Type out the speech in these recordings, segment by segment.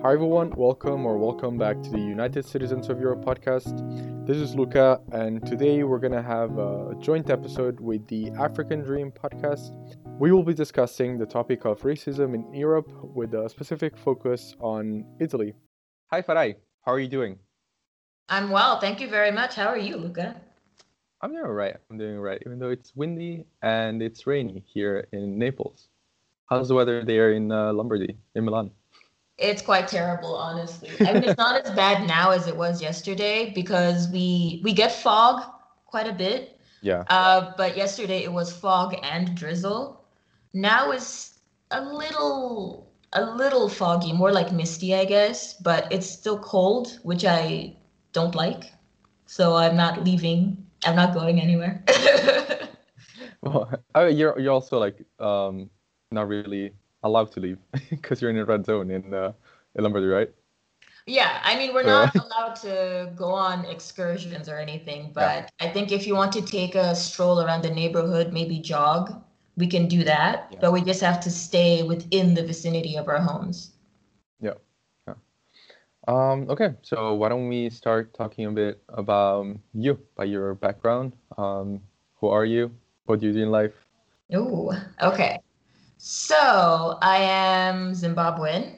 Hi, everyone. Welcome or welcome back to the United Citizens of Europe podcast. This is Luca, and today we're going to have a joint episode with the African Dream podcast. We will be discussing the topic of racism in Europe with a specific focus on Italy. Hi, Farai. How are you doing? I'm well. Thank you very much. How are you, Luca? I'm doing all right. I'm doing all right, even though it's windy and it's rainy here in Naples. How's the weather there in uh, Lombardy, in Milan? It's quite terrible, honestly. I mean, it's not as bad now as it was yesterday because we we get fog quite a bit. Yeah. Uh, but yesterday it was fog and drizzle. Now it's a little a little foggy, more like misty, I guess. But it's still cold, which I don't like. So I'm not leaving. I'm not going anywhere. well, oh, you're you're also like um not really allowed to leave because you're in a red zone in uh, in Lombardy, right? Yeah, I mean, we're not allowed to go on excursions or anything, but yeah. I think if you want to take a stroll around the neighborhood, maybe jog, we can do that. Yeah. But we just have to stay within the vicinity of our homes. Yeah. yeah. Um, okay, so why don't we start talking a bit about you, by your background? Um, who are you? What do you do in life? Oh, okay. So I am Zimbabwean.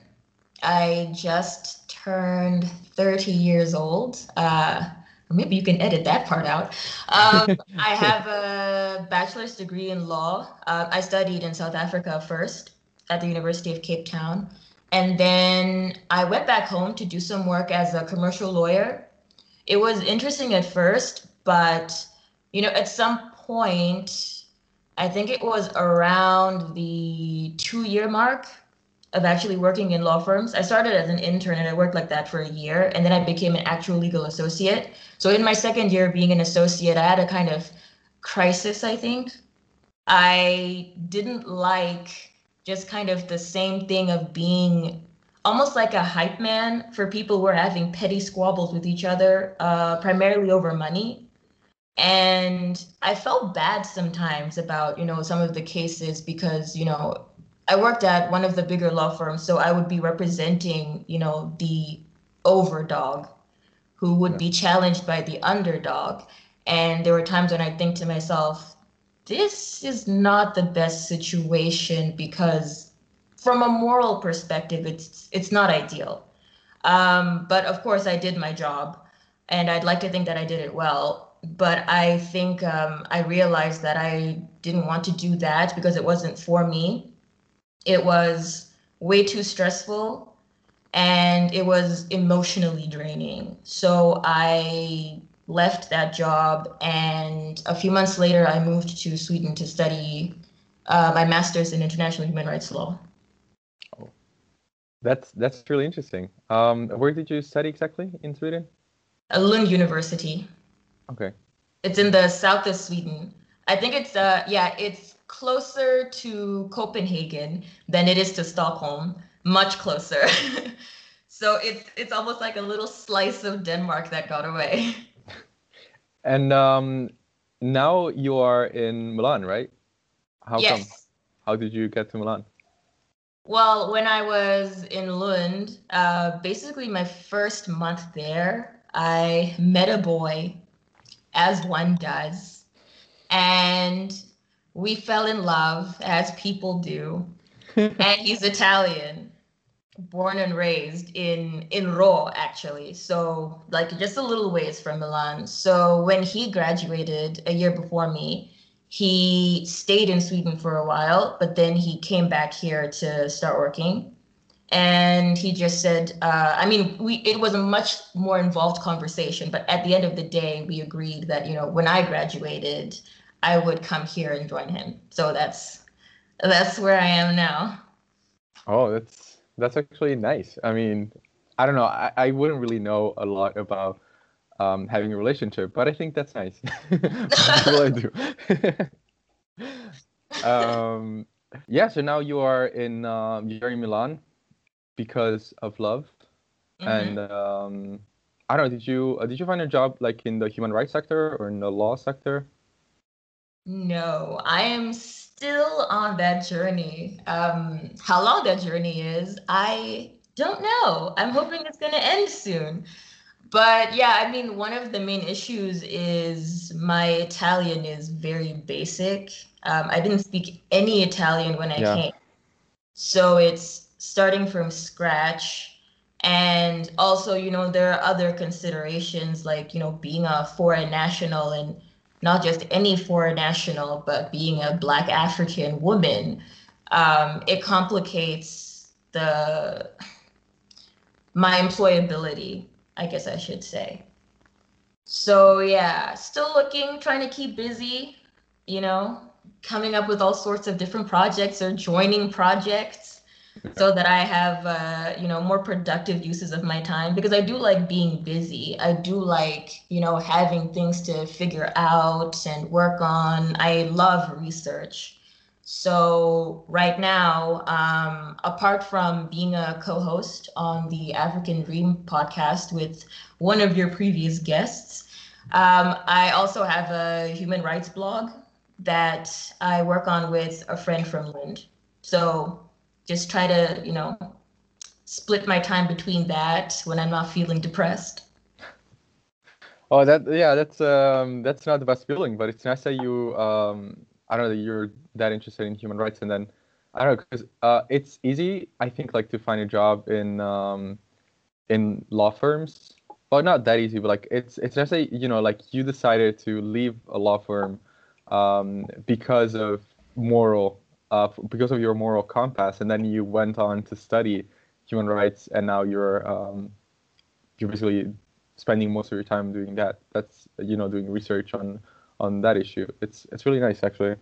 I just turned 30 years old. Uh, maybe you can edit that part out. Um, I have a bachelor's degree in law. Uh, I studied in South Africa first at the University of Cape Town. And then I went back home to do some work as a commercial lawyer. It was interesting at first, but you know, at some point, I think it was around the two year mark of actually working in law firms. I started as an intern and I worked like that for a year and then I became an actual legal associate. So in my second year being an associate, I had a kind of crisis, I think. I didn't like just kind of the same thing of being almost like a hype man for people who are having petty squabbles with each other, uh, primarily over money and i felt bad sometimes about you know some of the cases because you know i worked at one of the bigger law firms so i would be representing you know the overdog who would yeah. be challenged by the underdog. And there were times when i think to myself this is not the best situation because from a moral perspective it's it's not ideal. Um, but of course i did my job and i'd like to think that i did it well but I think um, I realized that I didn't want to do that because it wasn't for me. It was way too stressful and it was emotionally draining. So I left that job and a few months later I moved to Sweden to study uh, my master's in international human rights law. Oh, that's that's really interesting. Um, where did you study exactly in Sweden? Lund University. Okay. It's in the south of Sweden. I think it's uh yeah, it's closer to Copenhagen than it is to Stockholm. Much closer. so it's it's almost like a little slice of Denmark that got away. And um, now you are in Milan, right? How yes. come? How did you get to Milan? Well, when I was in Lund, uh, basically my first month there, I met a boy as one does. And we fell in love, as people do. and he's Italian, born and raised in in Rho, actually. So like just a little ways from Milan. So when he graduated a year before me, he stayed in Sweden for a while, but then he came back here to start working and he just said uh, i mean we it was a much more involved conversation but at the end of the day we agreed that you know when i graduated i would come here and join him. So that's that's where i am now. Oh that's that's actually nice. I mean i don't know. I, I wouldn't really know a lot about um, having a relationship but i think that's nice. Well, i do. Um, yeah so now you are in uh, you're in milan because of love. Mm-hmm. And um, I don't know. Did you uh, did you find a job like in the human rights sector or in the law sector? No, I am still on that journey. Um, how long that journey is, I Don't know. I'm hoping it's going to end soon. But yeah, I mean, one of the main issues is my Italian is very basic. Um, I didn't speak any Italian when I yeah. came. So it's starting from scratch. And also, you know, there are other considerations like, you know, being a foreign national and not just any foreign national, but being a Black African woman. Um, it complicates the my employability I guess I should say. So yeah, still looking, trying to keep busy, you know, coming up with all sorts of different projects or joining projects so that I have uh, you know more productive uses of my time because I do like being busy. I do like you know having things to figure out and work on. I love research. So right now, um, apart from being a co-host on the African Dream podcast with one of your previous guests, um, I also have a human rights blog that I work on with a friend from Lund. So just try to, you know, split my time between that when I'm not feeling depressed. Oh, that yeah, that's um, that's not the best feeling, but it's nice that you um, I don't know that you're that interested in human rights, and then I don't know because uh, it's easy, I think, like to find a job in um, in law firms. Well, not that easy, but like it's it's nice that you know like you decided to leave a law firm um, because of moral uh, because of your moral compass, and then you went on to study human rights, and now you're um, you're basically spending most of your time doing that. That's you know doing research on on that issue. It's it's really nice actually,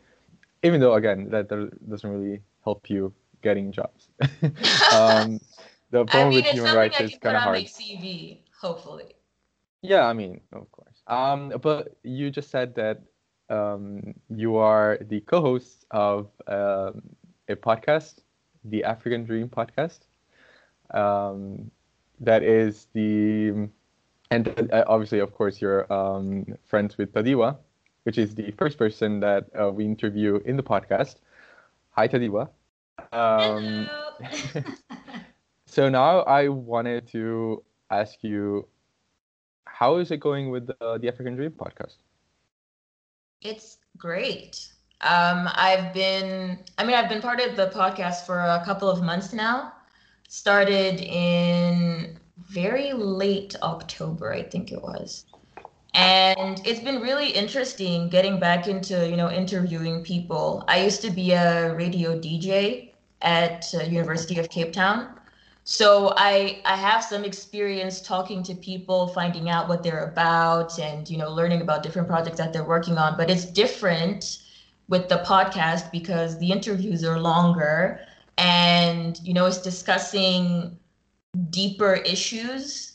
even though again that doesn't really help you getting jobs. um, the problem I mean, with human rights is kind of hard. CV, hopefully. Yeah, I mean, of course. Um, but you just said that um, you are the co-host of um, a podcast, the African Dream podcast. Um, that is the, and uh, obviously, of course, you're um, friends with Tadiwa, which is the first person that uh, we interview in the podcast. Hi, Tadiwa. Um, so now I wanted to ask you, how is it going with the, the African Dream podcast? It's great. Um, I've been, I mean, I've been part of the podcast for a couple of months now. Started in very late October, I think it was and it's been really interesting getting back into you know interviewing people i used to be a radio dj at uh, university of cape town so i i have some experience talking to people finding out what they're about and you know learning about different projects that they're working on but it's different with the podcast because the interviews are longer and you know it's discussing deeper issues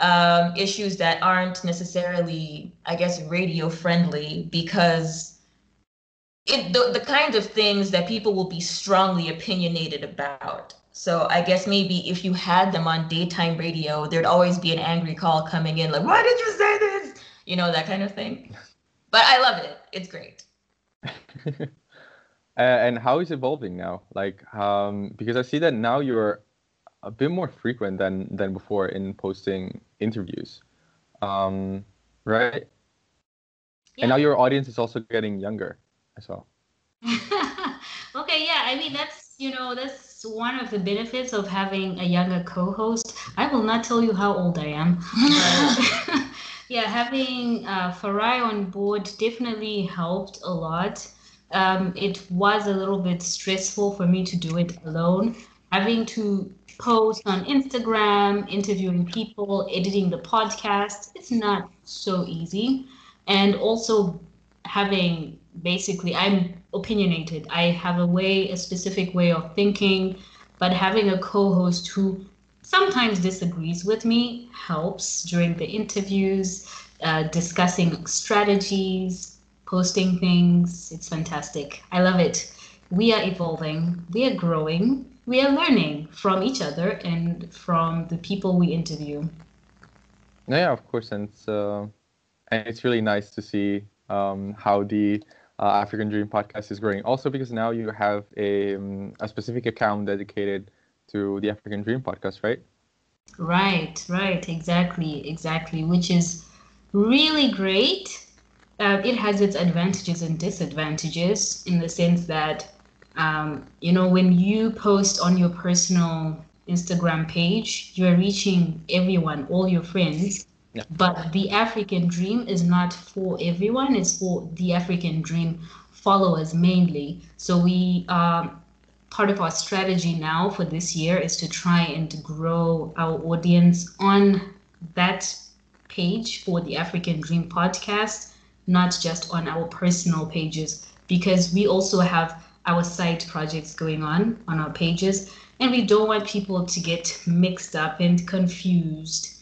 um, issues that aren't necessarily, I guess, radio friendly because it, the, the kind of things that people will be strongly opinionated about. So I guess maybe if you had them on daytime radio, there'd always be an angry call coming in, like, why did you say this? You know, that kind of thing. But I love it. It's great. uh, and how is evolving now? Like, um, because I see that now you're a bit more frequent than than before in posting interviews, um, right? Yeah. And now your audience is also getting younger as well. okay, yeah. I mean, that's you know that's one of the benefits of having a younger co-host. I will not tell you how old I am. But yeah, having uh, Farai on board definitely helped a lot. Um, it was a little bit stressful for me to do it alone. Having to post on Instagram, interviewing people, editing the podcast. It's not so easy. And also having basically, I'm opinionated. I have a way, a specific way of thinking, but having a co host who sometimes disagrees with me helps during the interviews, uh, discussing strategies, posting things. It's fantastic. I love it. We are evolving, we are growing, we are learning from each other and from the people we interview. Yeah, of course, and uh, and it's really nice to see um, how the uh, African Dream podcast is growing. Also, because now you have a, um, a specific account dedicated to the African Dream podcast, right? Right, right, exactly, exactly, which is really great. Uh, it has its advantages and disadvantages in the sense that, um, you know, when you post on your personal Instagram page, you're reaching everyone, all your friends. But the African dream is not for everyone, it's for the African dream followers mainly. So we um, part of our strategy now for this year is to try and grow our audience on that page for the African Dream podcast, not just on our personal pages, because we also have our side projects going on on our pages, and we don't want people to get mixed up and confused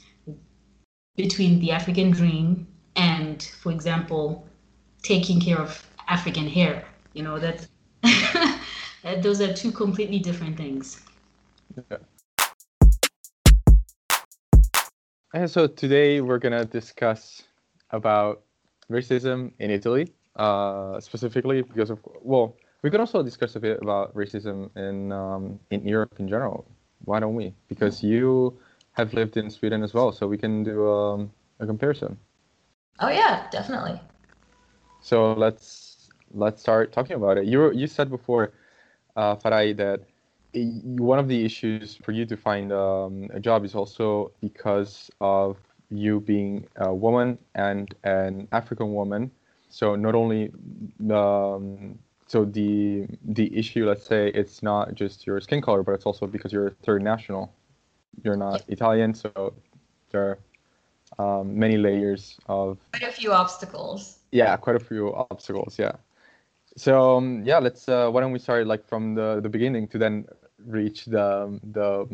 between the African Dream and, for example, taking care of African hair. You know, that's those are two completely different things. Yeah. And so today we're gonna discuss about racism in Italy, uh, specifically because of well, we could also discuss a bit about racism in um, in Europe in general. Why don't we? Because you have lived in Sweden as well, so we can do um, a comparison. Oh yeah, definitely. So let's let's start talking about it. You you said before, uh, Farai, that one of the issues for you to find um, a job is also because of you being a woman and an African woman. So not only um, so the the issue, let's say, it's not just your skin color, but it's also because you're third national. You're not Italian, so there are um, many layers of Quite a few obstacles. yeah quite a few obstacles yeah so um, yeah let's uh, why don't we start like from the the beginning to then reach the the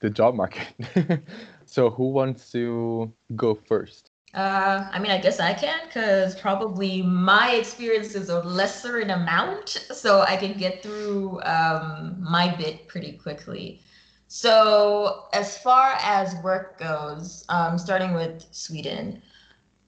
the job market so who wants to go first Uh, I mean, I guess I can because probably my experiences are lesser in amount, so I can get through um, my bit pretty quickly. So, as far as work goes, um, starting with Sweden,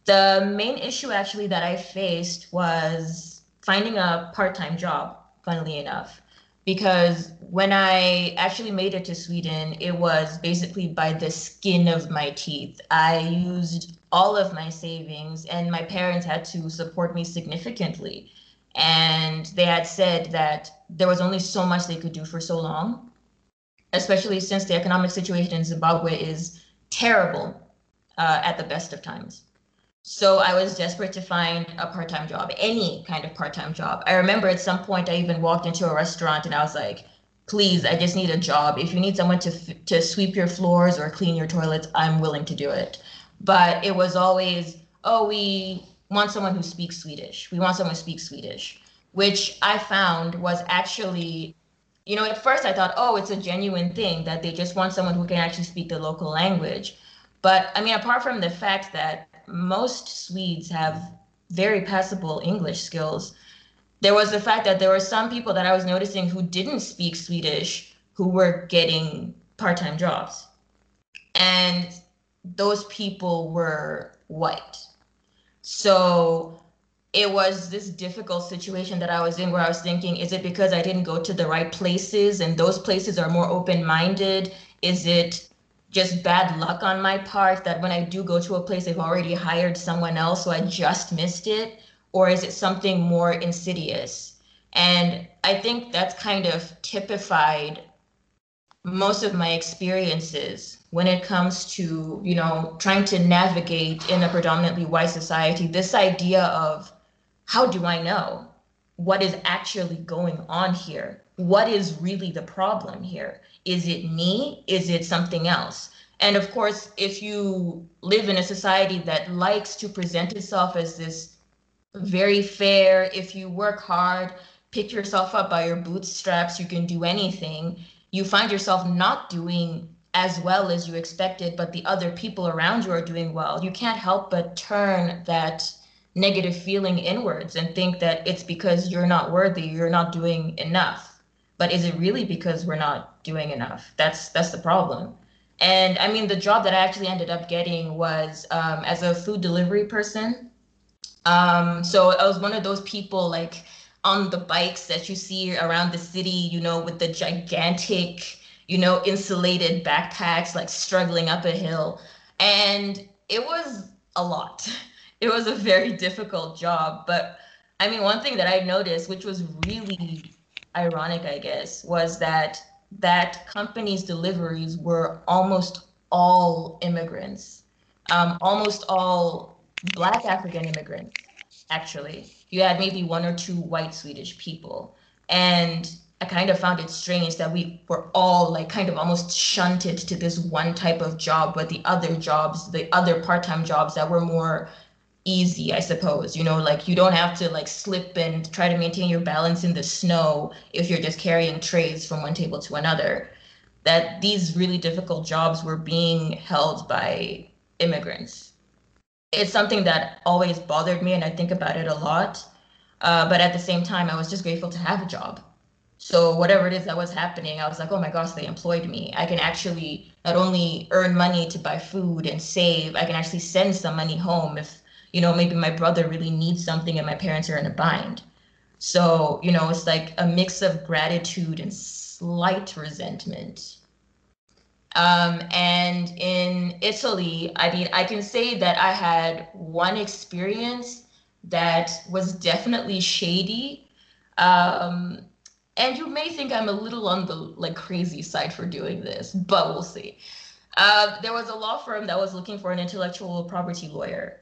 the main issue actually that I faced was finding a part time job, funnily enough. Because when I actually made it to Sweden, it was basically by the skin of my teeth. I used all of my savings, and my parents had to support me significantly. And they had said that there was only so much they could do for so long, especially since the economic situation in Zimbabwe is terrible uh, at the best of times. So I was desperate to find a part-time job, any kind of part-time job. I remember at some point I even walked into a restaurant and I was like, "Please, I just need a job. If you need someone to f- to sweep your floors or clean your toilets, I'm willing to do it." But it was always, "Oh, we want someone who speaks Swedish. We want someone who speaks Swedish," which I found was actually you know, at first I thought, oh, it's a genuine thing that they just want someone who can actually speak the local language. But I mean, apart from the fact that most Swedes have very passable English skills, there was the fact that there were some people that I was noticing who didn't speak Swedish who were getting part time jobs. And those people were white. So it was this difficult situation that I was in where I was thinking, is it because I didn't go to the right places and those places are more open minded? Is it just bad luck on my part that when I do go to a place, they've already hired someone else, so I just missed it? Or is it something more insidious? And I think that's kind of typified most of my experiences when it comes to you know trying to navigate in a predominantly white society this idea of how do i know what is actually going on here? What is really the problem here? Is it me? Is it something else? And of course if you live in a society that likes to present itself as this very fair if you work hard pick yourself up by your bootstraps you can do anything you find yourself not doing as well as you expected, but the other people around you are doing well, you can't help but turn that negative feeling inwards and think that it's because you're not worthy, you're not doing enough. But is it really because we're not doing enough? That's that's the problem. And I mean, the job that I actually ended up getting was um, as a food delivery person. Um, so I was one of those people like on the bikes that you see around the city, you know, with the gigantic you know, insulated backpacks, like struggling up a hill. And it was a lot. It was a very difficult job. But I mean, one thing that I noticed, which was really ironic, I guess, was that that company's deliveries were almost all immigrants, um, almost all Black African immigrants, actually. You had maybe one or two white Swedish people. And I kind of found it strange that we were all like kind of almost shunted to this one type of job, but the other jobs, the other part time jobs that were more easy, I suppose. You know, like you don't have to like slip and try to maintain your balance in the snow if you're just carrying trays from one table to another. That these really difficult jobs were being held by immigrants. It's something that always bothered me, and I think about it a lot. Uh, but at the same time, I was just grateful to have a job. So whatever it is that was happening, I was like, oh my gosh, they employed me. I can actually not only earn money to buy food and save, I can actually send some money home if you know, maybe my brother really needs something and my parents are in a bind. So, you know, it's like a mix of gratitude and slight resentment. Um, and in Italy, I mean, I can say that I had one experience that was definitely shady. Um, and you may think I'm a little on the like crazy side for doing this, but we'll see. Uh, there was a law firm that was looking for an intellectual property lawyer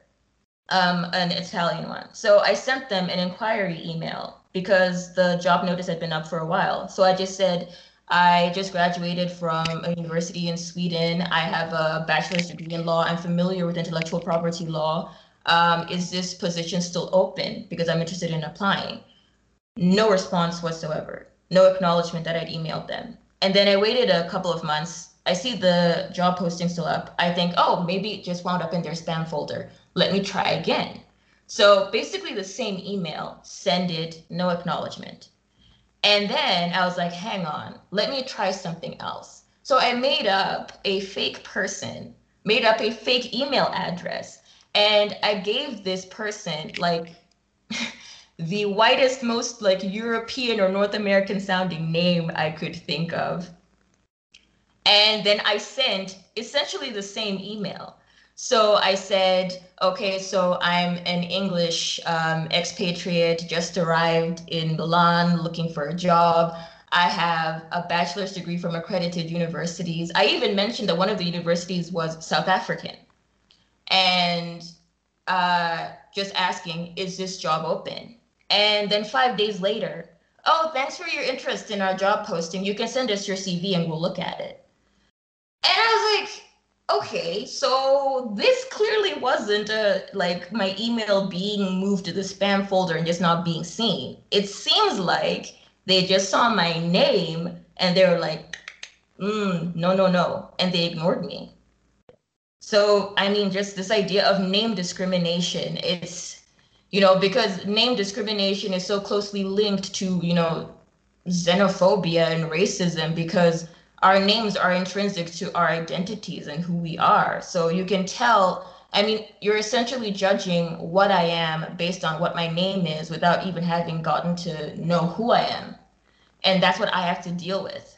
um, an Italian one. So I sent them an inquiry email because the job notice had been up for a while. So I just said, I just graduated from a university in Sweden. I have a bachelor's degree in law. I'm familiar with intellectual property law. Um, is this position still open? Because I'm interested in applying. No response whatsoever. No acknowledgement that I'd emailed them. And then I waited a couple of months. I see the job posting still up. I think, oh, maybe it just wound up in their spam folder let me try again. So basically the same email, send it, no acknowledgement. And then I was like, hang on, let me try something else. So I made up a fake person, made up a fake email address, and I gave this person like the whitest, most like European or North American sounding name I could think of. And then I sent essentially the same email. So I said, okay, so I'm an English um, expatriate, just arrived in Milan looking for a job. I have a bachelor's degree from accredited universities. I even mentioned that one of the universities was South African. And uh, just asking, is this job open? And then five days later, oh, thanks for your interest in our job posting. You can send us your CV and we'll look at it. And I was like, okay, so this clearly wasn't a like my email being moved to the spam folder and just not being seen. It seems like they just saw my name and they were like, mm, no, no, no, and they ignored me. So I mean, just this idea of name discrimination, it's you know because name discrimination is so closely linked to you know xenophobia and racism because our names are intrinsic to our identities and who we are. So you can tell, I mean, you're essentially judging what I am based on what my name is without even having gotten to know who I am. And that's what I have to deal with.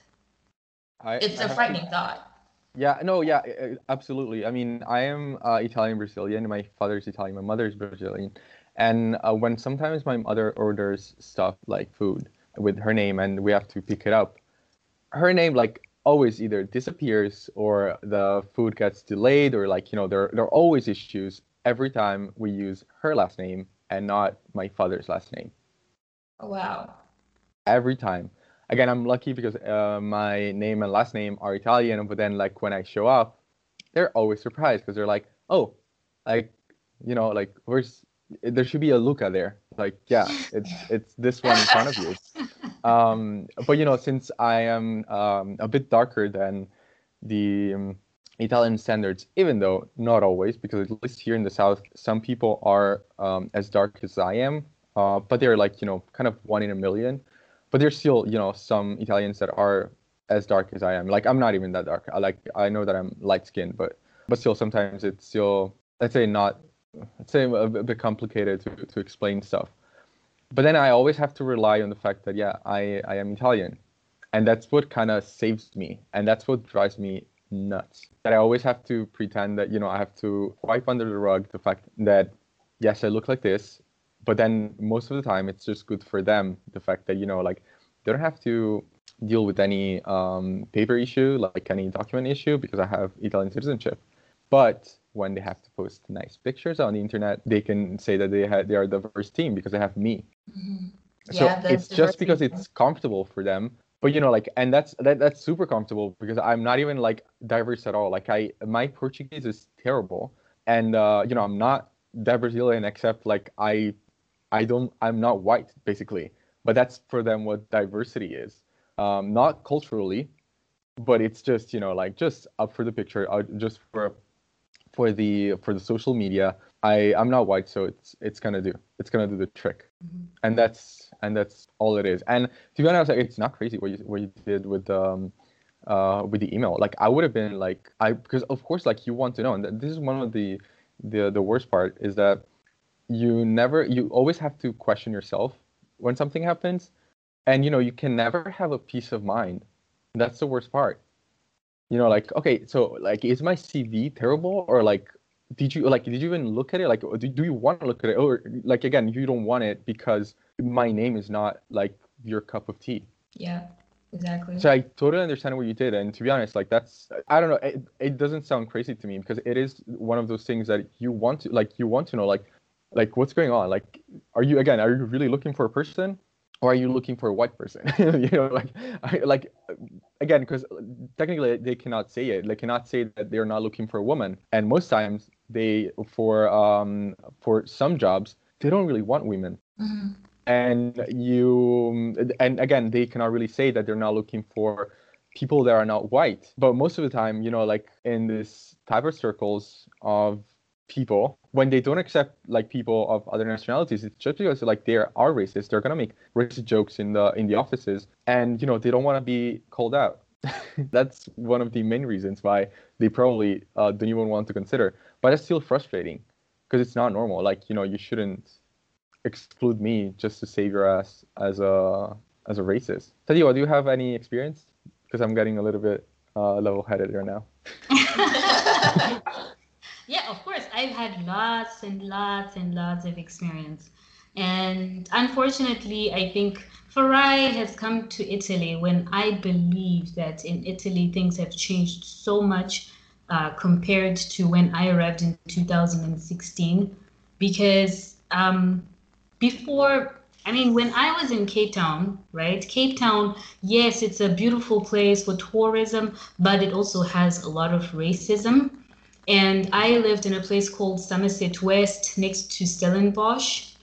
I, it's I a frightening to, thought. Yeah, no, yeah, absolutely. I mean, I am uh, Italian Brazilian. My father's Italian, my mother's Brazilian. And uh, when sometimes my mother orders stuff like food with her name and we have to pick it up, her name like always either disappears or the food gets delayed or like you know there, there are always issues every time we use her last name and not my father's last name. Oh, wow. Every time. Again i'm lucky because uh, my name and last name are italian but then like when i show up they're always surprised because they're like oh like you know like where's there should be a luca there like yeah it's it's this one in front of you um, but you know, since I am um, a bit darker than the um, Italian standards, even though not always, because at least here in the south, some people are um, as dark as I am, uh, but they're like you know kind of one in a million. But there's still you know some Italians that are as dark as I am. Like I'm not even that dark. I like I know that I'm light skinned, but but still sometimes it's still let's say not let's say a, a bit complicated to to explain stuff. But then I always have to rely on the fact that yeah, I, I am Italian, and that's what kind of saves me. And that's what drives me nuts. That i always have to pretend that you know i have to wipe under the rug the fact that yes i look like this. But then most of the time it's just good for them the fact that you know like they don't have to deal with any um, paper issue like any document issue because i have italian citizenship. But when they have to post nice pictures on the internet they can say that they had they are a diverse team because they have me. Mhm. so Yeah, that's it's just because it's comfortable for them but you know like and that's that, that's super comfortable because i'm not even like diverse at all. Like i my portuguese is terrible and uh you know i'm not that brazilian except like i i don't i'm not white basically but that's for them what diversity is. Um not culturally but it's just you know like just up for the picture uh, just for for the for the social media i i'm not white so it's it's gonna do it's gonna do the trick. Mhm. and that's and that's all it is. And to be honest like, it's not crazy what you what you did with um uh with the email. Like i would have been like i because of course like you want to know. And this is one of the the the worst part is that you never you always have to question yourself when something happens. And you know you can never have a peace of mind. That's the worst part you know like okay so like is my cv terrible? Or like did you like did you even look at it? Like do, do you want to look at it? Or like again you don't want it because my name is not like your cup of tea. Yeah, exactly. so i totally understand what you did and to be honest like that's i don't know it, it doesn't sound crazy to me because it is one of those things that you want to like you want to know like like what's going on? Like are you again are you really looking for a person or are you looking for a white person? You know like I, like again because technically they cannot say it. They cannot say that they're not looking for a woman. And most times they for um for some jobs they don't really want women. Mhm. and you and again they cannot really say that they're not looking for people that are not white. But most of the time you know like in this type of circles of people when they don't accept like people of other nationalities it's just because like they are racist they're gonna make racist jokes in the in the offices and you know they don't want to be called out that's one of the main reasons why they probably uh, don't even want to consider but it's still frustrating because it's not normal like you know you shouldn't exclude me just to save your ass as a as a racist. Tadiwa, do you have any experience? Because I'm getting a little bit uh, level-headed here now. yeah, of course. I've had lots and lots and lots of experience. And unfortunately, I think Farai has come to Italy when I believe that in Italy things have changed so much uh, compared to when I arrived in 2016. Because um, before, I mean, when I was in Cape Town, right? Cape Town, yes, it's a beautiful place for tourism, but it also has a lot of racism. And I lived in a place called Somerset West next to Stellenbosch,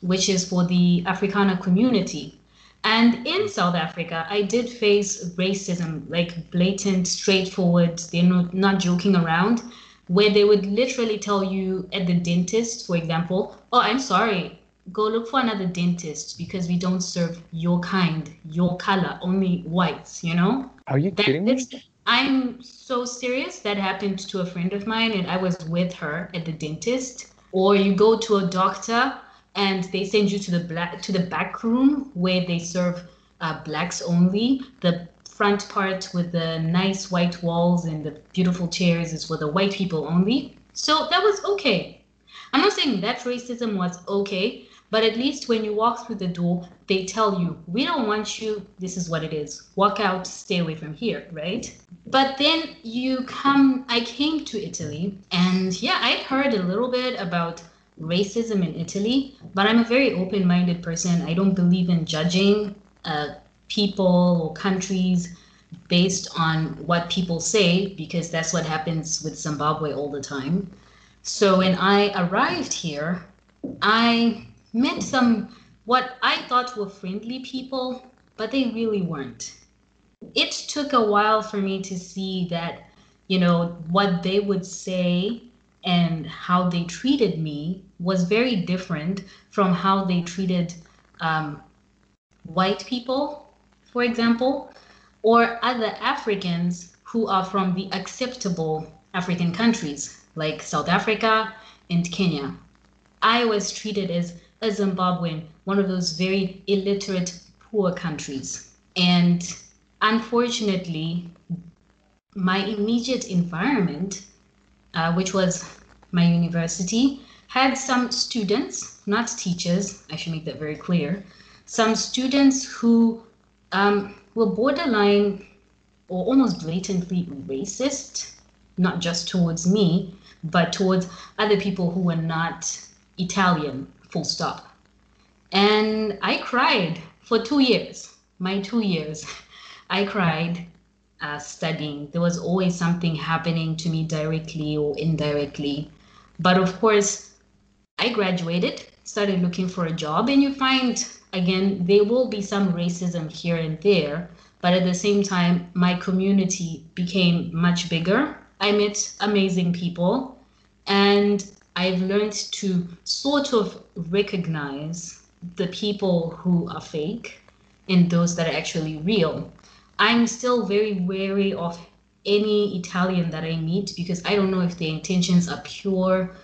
which is for the Afrikaner community. And in South Africa, I did face racism, like blatant, straightforward, they're not, not joking around, where they would literally tell you at the dentist, for example, oh, I'm sorry, go look for another dentist because we don't serve your kind, your color, only whites, you know? Are you That, kidding me? I'm so serious. That happened to a friend of mine, and I was with her at the dentist. Or you go to a doctor, and they send you to the black to the back room where they serve uh, blacks only. The front part with the nice white walls and the beautiful chairs is for the white people only. So that was okay. I'm not saying that racism was okay, but at least when you walk through the door, they tell you, we don't want you, this is what it is. Walk out, stay away from here, right? But then you come, I came to Italy, and yeah, I heard a little bit about racism in Italy, but I'm a very open minded person. I don't believe in judging uh, people or countries based on what people say, because that's what happens with Zimbabwe all the time. So when I arrived here, I met some what I thought were friendly people, but they really weren't. It took a while for me to see that, you know, what they would say and how they treated me was very different from how they treated um, white people, for example, or other Africans who are from the acceptable African countries like South Africa and Kenya. I was treated as a Zimbabwean, one of those very illiterate, poor countries. And unfortunately, my immediate environment, uh, which was my university, had some students, not teachers, I should make that very clear, some students who um, were borderline or almost blatantly racist, not just towards me, but towards other people who were not Italian, full stop. And I cried for two years, my two years. I cried uh, studying. There was always something happening to me directly or indirectly. But of course, I graduated, started looking for a job, and you find, again, there will be some racism here and there. But at the same time, my community became much bigger. I met amazing people, and I've learned to sort of recognize the people who are fake and those that are actually real. I'm still very wary of any Italian that I meet because I don't know if their intentions are pure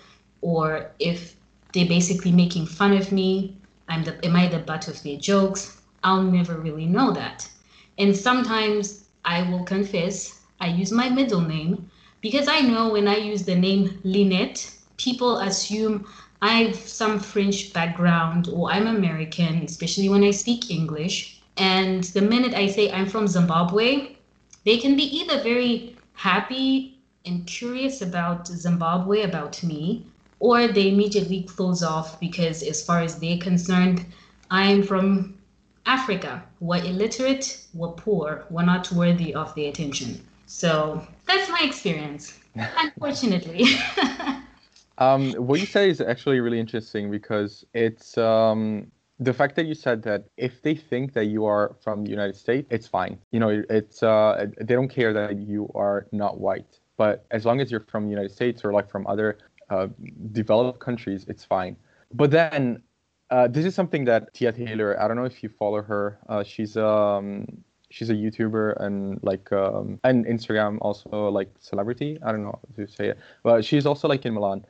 or if they're basically making fun of me. I'm the am I the butt of their jokes? I'll never really know that. And sometimes I will confess I use my middle name because I know when I use the name Lynette, people assume I have some French background or I'm American, especially when I speak English. And the minute I say I'm from Zimbabwe, they can be either very happy and curious about Zimbabwe, about me, or they immediately close off because, as far as they're concerned, I'm from Africa. We're illiterate, we're poor, we're not worthy of their attention. So that's my experience, unfortunately. um, what you say is actually really interesting because it's um, the fact that you said that if they think that you are from the United States, it's fine. You know, it's uh, they don't care that you are not white. But as long as you're from the United States or like from other uh, developed countries, it's fine. But then uh, this is something that Tia Taylor. I don't know if you follow her. Uh, she's um she's a YouTuber and like um and Instagram also like celebrity. I don't know how to say it, but she's also like in Milan,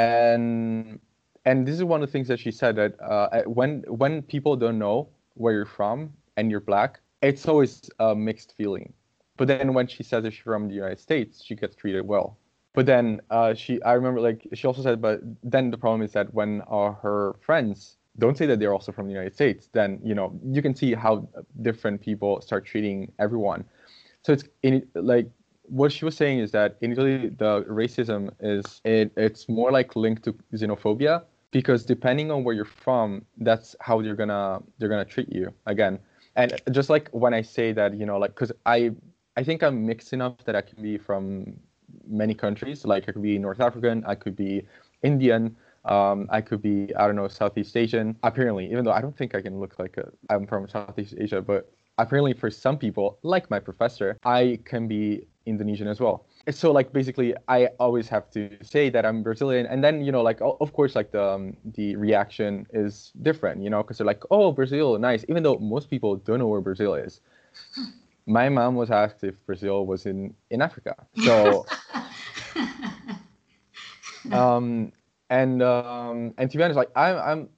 and and this is one of the things that she said that uh, when when people don't know where you're from and you're black, it's always a mixed feeling. But then when she says that she's from the United States, she gets treated well. But then uh, she, I remember, like she also said, but then the problem is that when uh, her friends don't say that they're also from the United States, then you know you can see how different people start treating everyone. So it's in, like what she was saying is that in Italy the racism is it, it's more like linked to xenophobia because depending on where you're from, that's how they're gonna they're gonna treat you again. And just like when I say that, you know, like because I I think I'm mixed enough that I can be from many countries. Like I could be North African, I could be Indian, um, I could be I don't know Southeast Asian. Apparently, even though I don't think I can look like a, I'm from Southeast Asia, but apparently for some people, like my professor, I can be Indonesian as well. So like basically i always have to say that i'm brazilian. And then you know like of course like the um, the reaction is different you know because they're like oh brazil nice even though most people don't know where brazil is. My mom was asked if brazil was in in africa. So um and um and to be honest like i'm i'm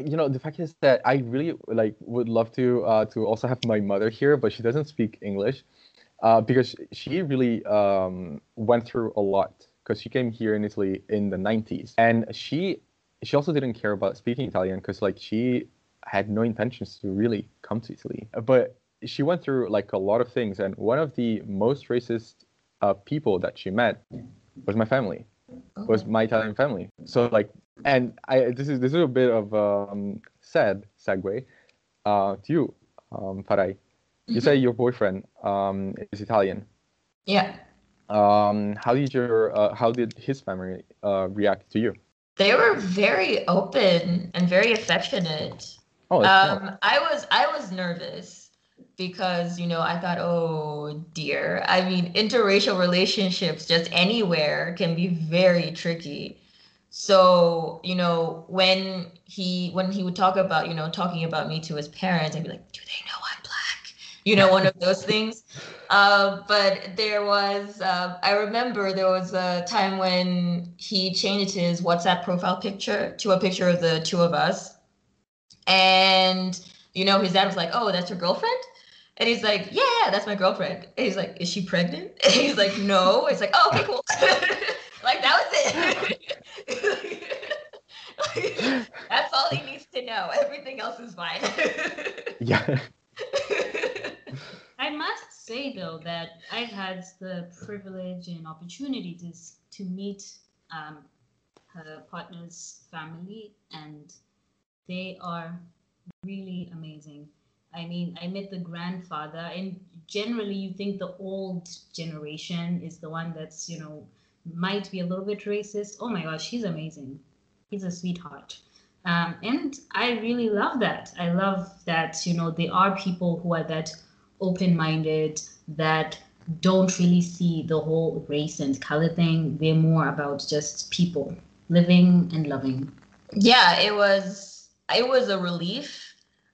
you know the fact is that i really like would love to uh to also have my mother here but she doesn't speak english uh, because she really um, went through a lot because she came here in Italy in the 90s and she she also didn't care about speaking Italian because like she had no intentions to really come to Italy. But she went through like a lot of things and one of the most racist uh, people that she met was my family was my Italian family. So like and I this is this is a bit of um, sad segue uh, to you um, Farai you say your boyfriend um, is Italian. Yeah. Um, how did your uh, how did his family uh, react to you? They were very open and very affectionate. Oh, um, I was I was nervous because you know I thought, oh dear. I mean, interracial relationships just anywhere can be very tricky. So you know when he when he would talk about you know talking about me to his parents, I'd be like, do they know I'm black you know, one of those things. Uh, but there was, uh, I remember there was a time when he changed his WhatsApp profile picture to a picture of the two of us. And, you know, his dad was like, oh, that's your girlfriend? And he's like, yeah, yeah, that's my girlfriend. And he's like, is she pregnant? And he's like, no. It's like, oh, okay, cool. like that was it. that's all he needs to know. Everything else is fine. yeah. I must say though that I've had the privilege and opportunity to to meet um, her partner's family, and they are really amazing. I mean, I met the grandfather, and generally, you think the old generation is the one that's, you know, might be a little bit racist. Oh my gosh, he's amazing. He's a sweetheart. Um, and I really love that. I love that, you know, there are people who are that open minded, that don't really see the whole race and color thing. They're more about just people living and loving. Yeah, it was it was a relief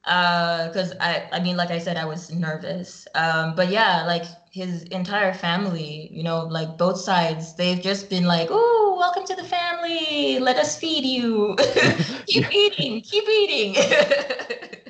because uh, I, I mean, like I said, I was nervous. Um, but yeah, like his entire family, you know, like both sides, they've just been like, "Oh, welcome to the family. Let us feed you. keep eating, keep eating."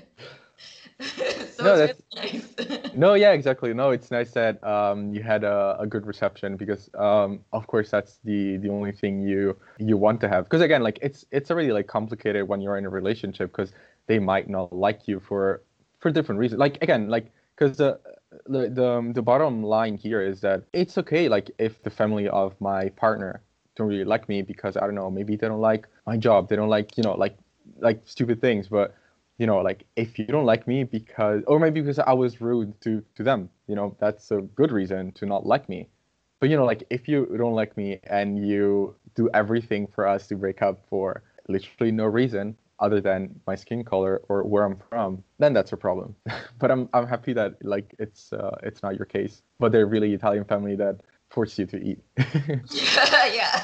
so no, that's, really nice. no, yeah, exactly. No, it's nice that um, you had a, a good reception because, um, of course, that's the the only thing you you want to have. Because again, like it's it's already like complicated when you're in a relationship because they might not like you for for different reasons. Like again, like because the the the, um, the bottom line here is that it's okay like if the family of my partner don't really like me because I don't know maybe they don't like my job they don't like you know like like stupid things but you know like if you don't like me because or maybe because I was rude to to them you know that's a good reason to not like me but you know like if you don't like me and you do everything for us to break up for literally no reason other than my skin color or where I'm from, then that's a problem. but I'm I'm happy that like it's uh, it's not your case. But they're really Italian family that force you to eat. yeah.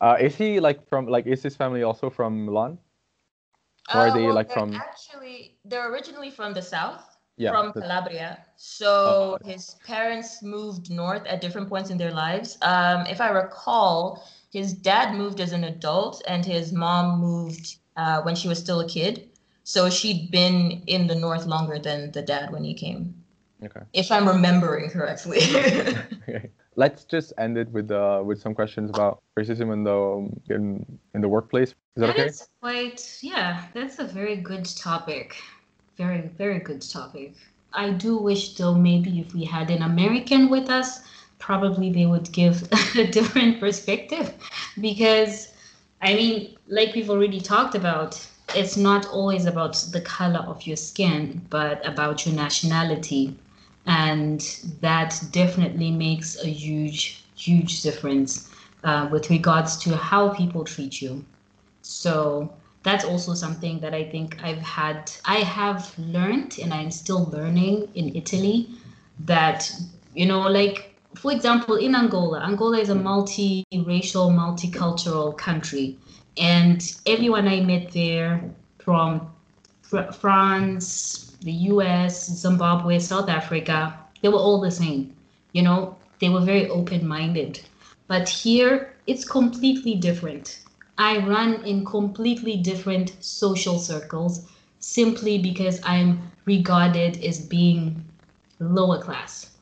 uh, is he like from like is his family also from Milan? Or are uh, they well, like from? Actually, they're originally from the south. Yeah, from Calabria. So oh. his parents moved north at different points in their lives. Um, if I recall, his dad moved as an adult and his mom moved uh, when she was still a kid. So she'd been in the north longer than the dad when he came. Okay. If I'm remembering correctly. okay. Let's just end it with uh, with some questions about racism in the in in the workplace. Is that, that okay? Is quite yeah. That's a very good topic. Very very good topic. I do wish though maybe if we had an American with us probably they would give a different perspective because I mean, like we've already talked about, it's not always about the color of your skin, but about your nationality. And that definitely makes a huge, huge difference uh, with regards to how people treat you. So that's also something that I think I've had, I have learned, and I'm still learning in Italy that, you know, like for example, in Angola, Angola is a hmm. multi-racial, multicultural country, and everyone I met there from fr- France, the U.S., Zimbabwe, South Africa, they were all the same. You know, they were very open-minded. But here, it's completely different. I run in completely different social circles simply because I'm regarded as being lower class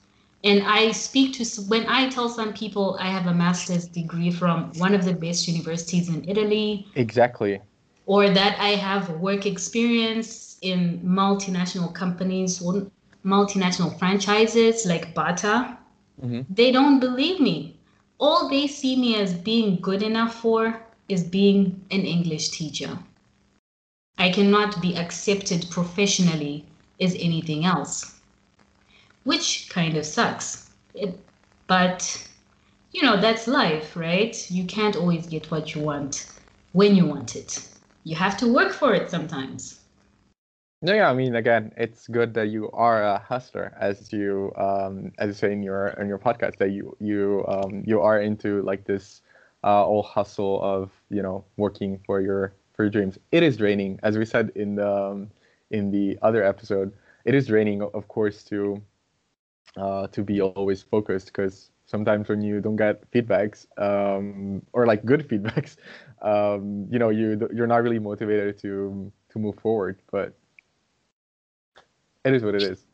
and I speak to when I tell some people I have a master's degree from one of the best universities in Italy. Exactly. Or that I have work experience in multinational companies, multinational franchises like Bata. Mm-hmm. They don't believe me. All they see me as being good enough for is being an English teacher. I cannot be accepted professionally as anything else which kind of sucks. It, but you know, that's life, right? You can't always get what you want when you want it. You have to work for it sometimes. No, yeah, I mean, again, it's good that you are a hustler, as you um, as you say in your in your podcast that you you um, you are into like this uh, all hustle of you know working for your for your dreams. It is draining, as we said in the um, in the other episode. It is draining, of course, to uh, to be always focused because sometimes when you don't get feedbacks um, or like good feedbacks, um, you know you you're not really motivated to to move forward. But it is what it is.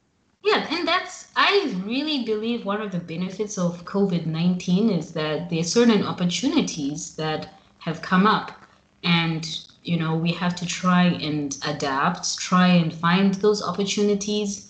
Yeah, and that's, I really believe one of the benefits of COVID 19 is that there are certain opportunities that have come up. And, you know, we have to try and adapt, try and find those opportunities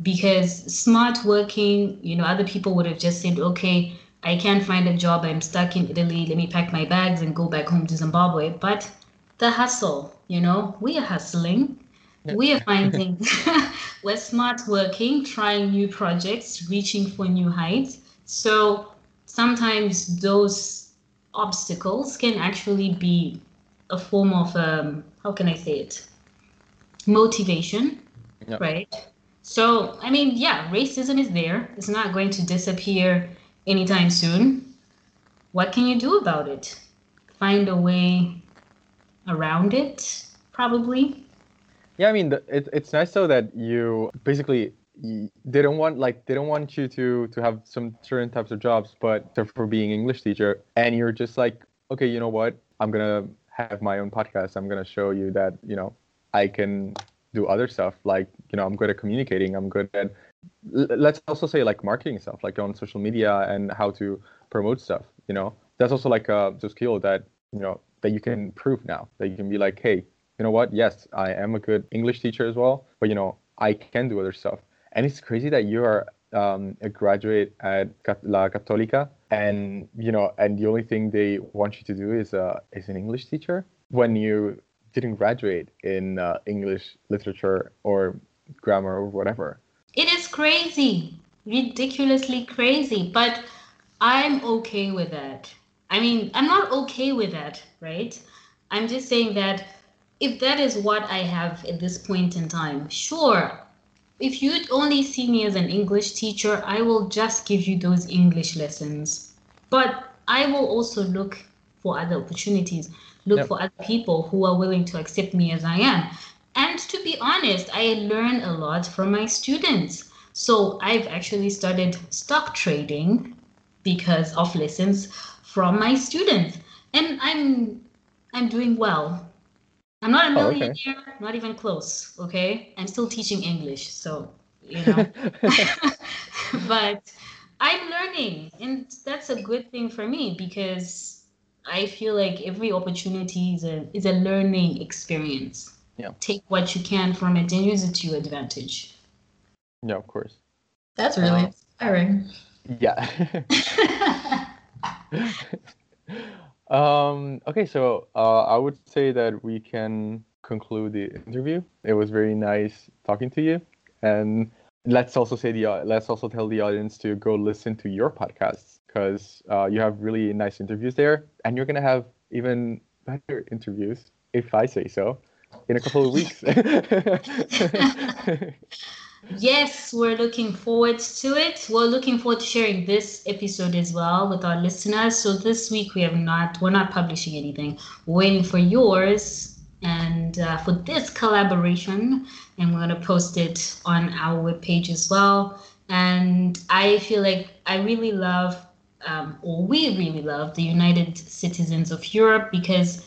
because smart working, you know, other people would have just said, okay, I can't find a job, I'm stuck in Italy, let me pack my bags and go back home to Zimbabwe. But the hustle, you know, we are hustling we are finding we're smart working, trying new projects, reaching for new heights. So sometimes those obstacles can actually be a form of um, how can I say it? Motivation, right? So I mean, yeah, racism is there. It's not going to disappear anytime soon. What can you do about it? Find a way around it, probably. Yeah, I mean, it, it's nice though that you basically they don't want like they don't want you to to have some certain types of jobs, but for being English teacher, and you're just like, okay, you know what? I'm gonna have my own podcast. I'm gonna show you that you know I can do other stuff. Like you know, I'm good at communicating. I'm good at let's also say like marketing stuff, like on social media and how to promote stuff. You know, that's also like a, a skill that you know that you can prove now. That you can be like, hey, you know what? Yes, I am a good English teacher as well, but you know, I can do other stuff. And it's crazy that you are um, a graduate at La Cattolica, and you know, and the only thing they want you to do is uh, is an English teacher when you didn't graduate in uh, English literature or grammar or whatever. It is crazy, ridiculously crazy, but I'm okay with that. I mean, I'm not okay with that, right? I'm just saying that if that is what I have at this point in time, sure. If you'd only see me as an English teacher, I will just give you those English lessons. But I will also look for other opportunities, look yep. for other people who are willing to accept me as I am. And to be honest, I learn a lot from my students. So I've actually started stock trading because of lessons from my students. And I'm I'm doing well. I'm not a millionaire, oh, okay. not even close. Okay, I'm still teaching English, so you know. but I'm learning, and that's a good thing for me because I feel like every opportunity is a is a learning experience. Yeah. Take what you can from it and use it to your advantage. Yeah, of course. That's really uh, inspiring. Yeah. Um, okay, so uh, I would say that we can conclude the interview. It was very nice talking to you, and let's also say the uh, let's also tell the audience to go listen to your podcasts because uh, you have really nice interviews there, and you're gonna have even better interviews if I say so in a couple of weeks. Yes, we're looking forward to it. We're looking forward to sharing this episode as well with our listeners. So this week we have not, we're not publishing anything. We're waiting for yours and uh, for this collaboration, and we're gonna post it on our webpage as well. And I feel like I really love, um, or we really love, the United Citizens of Europe because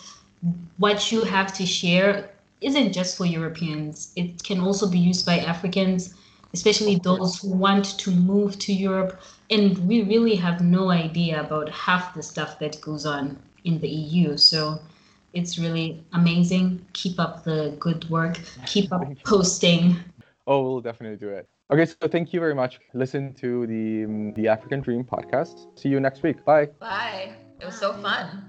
what you have to share isn't just for Europeans. It can also be used by Africans, especially those who want to move to Europe. And we really have no idea about half the stuff that goes on in the EU. So it's really amazing. Keep up the good work. Keep up posting. Oh, we'll definitely do it. Okay, so thank you very much. Listen to the the African Dream podcast. See you next week. Bye. Bye. It was so fun.